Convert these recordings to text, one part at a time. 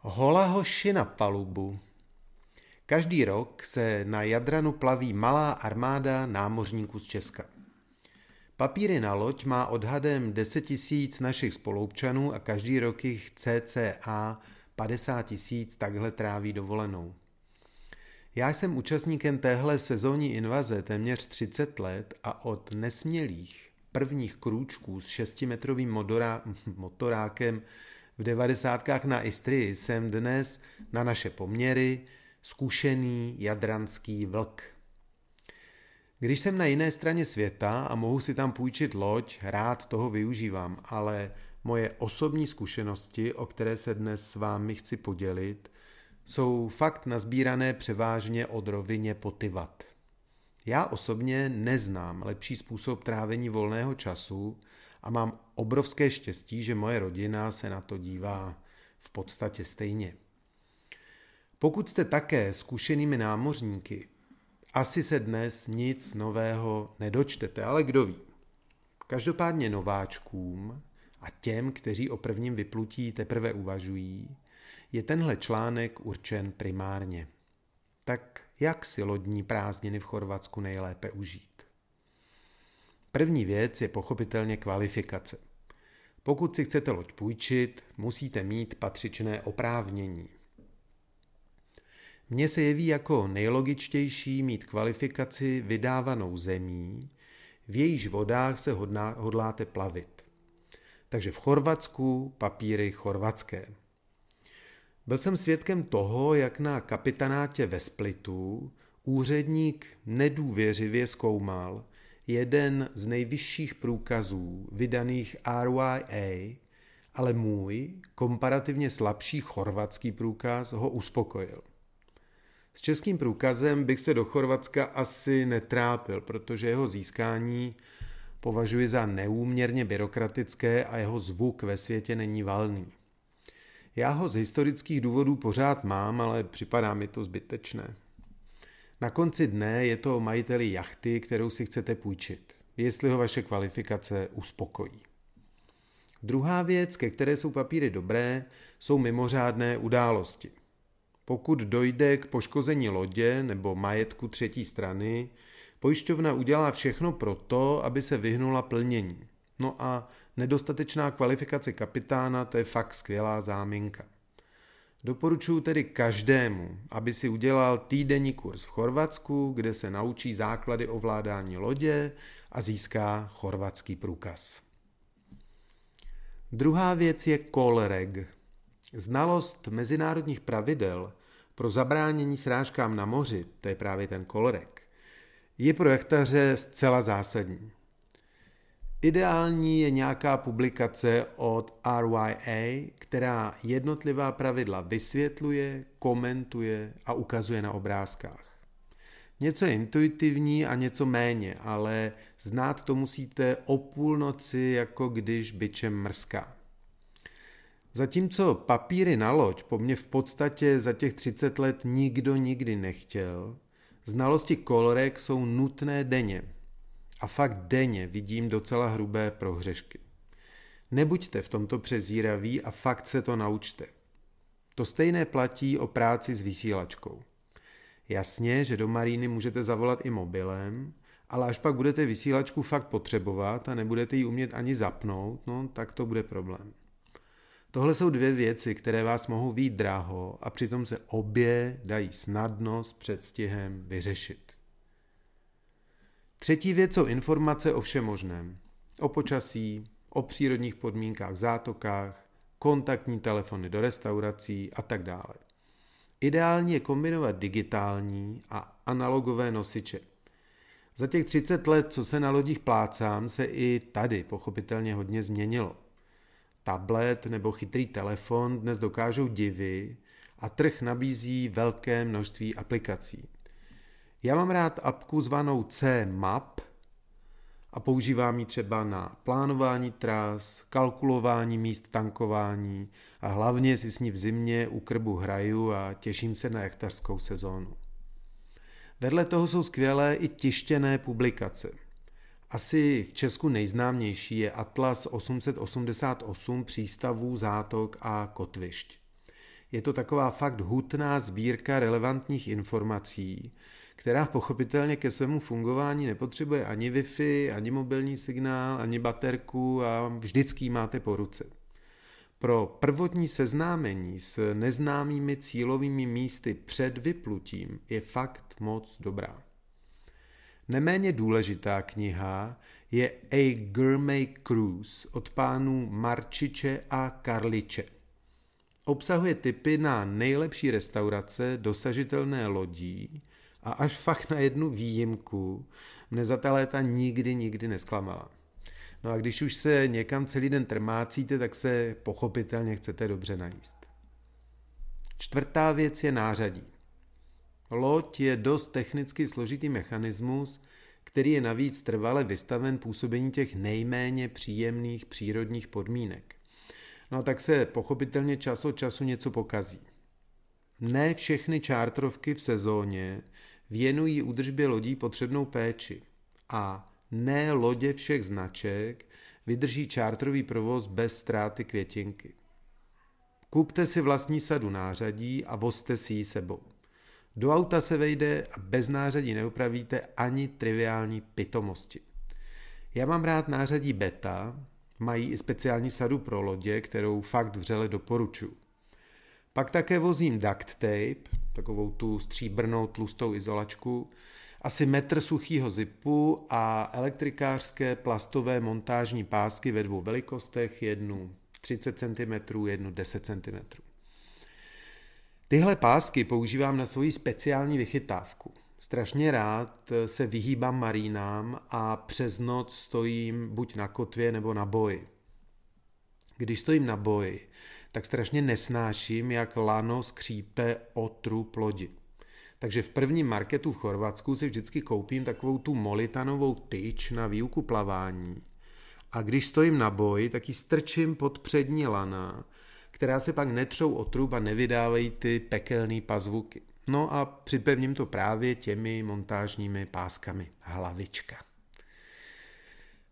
Holahoši na palubu. Každý rok se na Jadranu plaví malá armáda námořníků z Česka. Papíry na loď má odhadem 10 tisíc našich spoloubčanů a každý rok jich cca 50 tisíc takhle tráví dovolenou. Já jsem účastníkem téhle sezónní invaze téměř 30 let a od nesmělých prvních krůčků s 6-metrovým motorákem v devadesátkách na Istrii jsem dnes na naše poměry zkušený jadranský vlk. Když jsem na jiné straně světa a mohu si tam půjčit loď, rád toho využívám, ale moje osobní zkušenosti, o které se dnes s vámi chci podělit, jsou fakt nazbírané převážně od rovině potyvat. Já osobně neznám lepší způsob trávení volného času a mám obrovské štěstí, že moje rodina se na to dívá v podstatě stejně. Pokud jste také zkušenými námořníky, asi se dnes nic nového nedočtete, ale kdo ví. Každopádně nováčkům a těm, kteří o prvním vyplutí teprve uvažují, je tenhle článek určen primárně. Tak jak si lodní prázdniny v Chorvatsku nejlépe užít? První věc je pochopitelně kvalifikace. Pokud si chcete loď půjčit, musíte mít patřičné oprávnění. Mně se jeví jako nejlogičtější mít kvalifikaci vydávanou zemí, v jejíž vodách se hodná, hodláte plavit. Takže v Chorvatsku papíry chorvatské. Byl jsem svědkem toho, jak na kapitanátě ve Splitu úředník nedůvěřivě zkoumal jeden z nejvyšších průkazů vydaných RYA, ale můj, komparativně slabší chorvatský průkaz, ho uspokojil. S českým průkazem bych se do Chorvatska asi netrápil, protože jeho získání považuji za neúměrně byrokratické a jeho zvuk ve světě není valný. Já ho z historických důvodů pořád mám, ale připadá mi to zbytečné. Na konci dne je to majiteli jachty, kterou si chcete půjčit, jestli ho vaše kvalifikace uspokojí. Druhá věc, ke které jsou papíry dobré, jsou mimořádné události. Pokud dojde k poškození lodě nebo majetku třetí strany, pojišťovna udělá všechno pro to, aby se vyhnula plnění. No a nedostatečná kvalifikace kapitána, to je fakt skvělá záminka. Doporučuji tedy každému, aby si udělal týdenní kurz v Chorvatsku, kde se naučí základy ovládání lodě a získá chorvatský průkaz. Druhá věc je kolreg. Znalost mezinárodních pravidel pro zabránění srážkám na moři, to je právě ten kolreg, je pro jachtaře zcela zásadní. Ideální je nějaká publikace od RYA, která jednotlivá pravidla vysvětluje, komentuje a ukazuje na obrázkách. Něco je intuitivní a něco méně, ale znát to musíte o půlnoci, jako když byčem mrská. Zatímco papíry na loď po mně v podstatě za těch 30 let nikdo nikdy nechtěl, znalosti kolorek jsou nutné denně – a fakt denně vidím docela hrubé prohřešky. Nebuďte v tomto přezíraví a fakt se to naučte. To stejné platí o práci s vysílačkou. Jasně, že do Maríny můžete zavolat i mobilem, ale až pak budete vysílačku fakt potřebovat a nebudete ji umět ani zapnout, no tak to bude problém. Tohle jsou dvě věci, které vás mohou být draho a přitom se obě dají snadno s předstihem vyřešit. Třetí věc jsou informace o všem možném. O počasí, o přírodních podmínkách v zátokách, kontaktní telefony do restaurací a tak dále. Ideálně je kombinovat digitální a analogové nosiče. Za těch 30 let, co se na lodích plácám, se i tady pochopitelně hodně změnilo. Tablet nebo chytrý telefon dnes dokážou divy a trh nabízí velké množství aplikací. Já mám rád apku zvanou C-Map a používám ji třeba na plánování tras, kalkulování míst tankování a hlavně si s ní v zimě u krbu hraju a těším se na jachtařskou sezónu. Vedle toho jsou skvělé i tištěné publikace. Asi v Česku nejznámější je Atlas 888 přístavů, zátok a kotvišť. Je to taková fakt hutná sbírka relevantních informací, která pochopitelně ke svému fungování nepotřebuje ani Wi-Fi, ani mobilní signál, ani baterku a vždycky máte po ruce. Pro prvotní seznámení s neznámými cílovými místy před vyplutím je fakt moc dobrá. Neméně důležitá kniha je A Gourmet Cruise od pánů Marčiče a Karliče. Obsahuje tipy na nejlepší restaurace dosažitelné lodí a až fakt na jednu výjimku mne za ta léta nikdy, nikdy nesklamala. No a když už se někam celý den trmácíte, tak se pochopitelně chcete dobře najíst. Čtvrtá věc je nářadí. Loď je dost technicky složitý mechanismus, který je navíc trvale vystaven působení těch nejméně příjemných přírodních podmínek. No a tak se pochopitelně čas od času něco pokazí. Ne všechny čártrovky v sezóně věnují údržbě lodí potřebnou péči a ne lodě všech značek vydrží čártrový provoz bez ztráty květinky. Kupte si vlastní sadu nářadí a vozte si ji sebou. Do auta se vejde a bez nářadí neupravíte ani triviální pitomosti. Já mám rád nářadí beta, mají i speciální sadu pro lodě, kterou fakt vřele doporučuji. Pak také vozím duct tape, takovou tu stříbrnou tlustou izolačku, asi metr suchýho zipu a elektrikářské plastové montážní pásky ve dvou velikostech, jednu 30 cm, jednu 10 cm. Tyhle pásky používám na svoji speciální vychytávku. Strašně rád se vyhýbám marínám a přes noc stojím buď na kotvě nebo na boji. Když stojím na boji, tak strašně nesnáším, jak lano skřípe o trup lodi. Takže v prvním marketu v Chorvatsku si vždycky koupím takovou tu molitanovou tyč na výuku plavání. A když stojím na boji, tak ji strčím pod přední lana, která se pak netřou o trup a nevydávají ty pekelný pazvuky. No a připevním to právě těmi montážními páskami. Hlavička.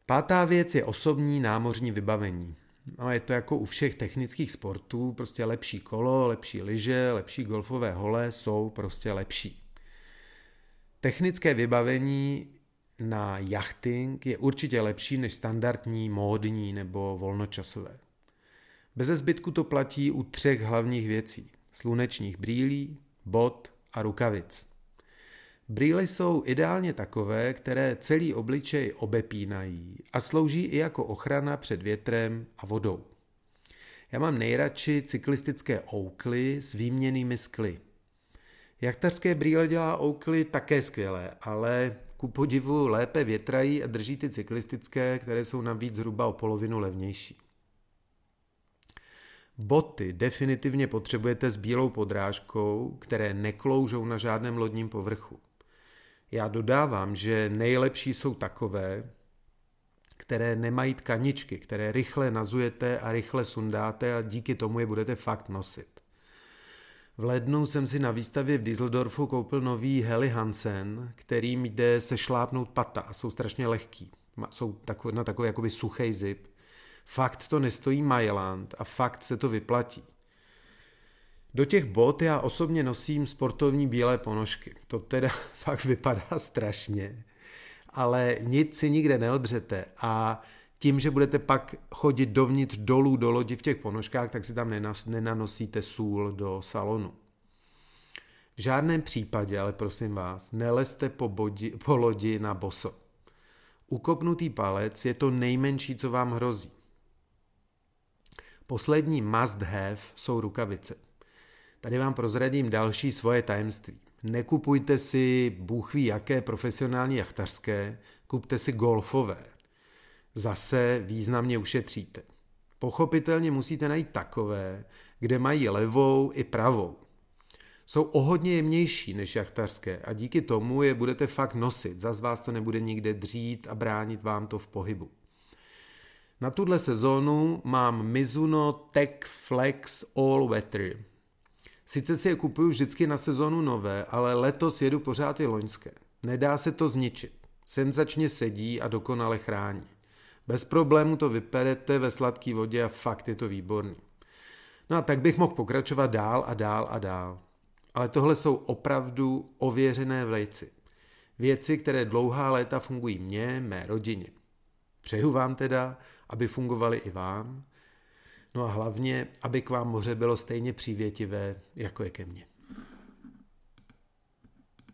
Pátá věc je osobní námořní vybavení. No, je to jako u všech technických sportů, prostě lepší kolo, lepší lyže, lepší golfové hole jsou prostě lepší. Technické vybavení na jachting je určitě lepší než standardní, módní nebo volnočasové. Bez zbytku to platí u třech hlavních věcí. Slunečních brýlí, bot a rukavic. Brýle jsou ideálně takové, které celý obličej obepínají a slouží i jako ochrana před větrem a vodou. Já mám nejradši cyklistické Oakley s výměnými skly. Jachtařské brýle dělá Oakley také skvěle, ale ku podivu lépe větrají a drží ty cyklistické, které jsou navíc zhruba o polovinu levnější. Boty definitivně potřebujete s bílou podrážkou, které nekloužou na žádném lodním povrchu. Já dodávám, že nejlepší jsou takové, které nemají tkaničky, které rychle nazujete a rychle sundáte a díky tomu je budete fakt nosit. V lednu jsem si na výstavě v Düsseldorfu koupil nový Heli Hansen, kterým jde se šlápnout pata a jsou strašně lehký. Jsou takový, na takový jakoby suchý zip. Fakt to nestojí Mailand a fakt se to vyplatí. Do těch bot já osobně nosím sportovní bílé ponožky. To teda fakt vypadá strašně, ale nic si nikde neodřete a tím, že budete pak chodit dovnitř dolů do lodi v těch ponožkách, tak si tam nenanosíte sůl do salonu. V žádném případě, ale prosím vás, neleste po, bodi, po lodi na boso. Ukopnutý palec je to nejmenší, co vám hrozí. Poslední must have jsou rukavice. Tady vám prozradím další svoje tajemství. Nekupujte si bůh ví jaké profesionální jachtařské, kupte si golfové. Zase významně ušetříte. Pochopitelně musíte najít takové, kde mají levou i pravou. Jsou o hodně jemnější než jachtařské a díky tomu je budete fakt nosit. Zas vás to nebude nikde dřít a bránit vám to v pohybu. Na tuhle sezónu mám Mizuno Tech Flex All Weather. Sice si je kupuju vždycky na sezonu nové, ale letos jedu pořád i loňské. Nedá se to zničit. Senzačně sedí a dokonale chrání. Bez problému to vyperete ve sladké vodě a fakt je to výborný. No a tak bych mohl pokračovat dál a dál a dál. Ale tohle jsou opravdu ověřené vlejci. Věci, které dlouhá léta fungují mně, mé rodině. Přeju vám teda, aby fungovaly i vám – No a hlavně, aby k vám moře bylo stejně přívětivé, jako je ke mně.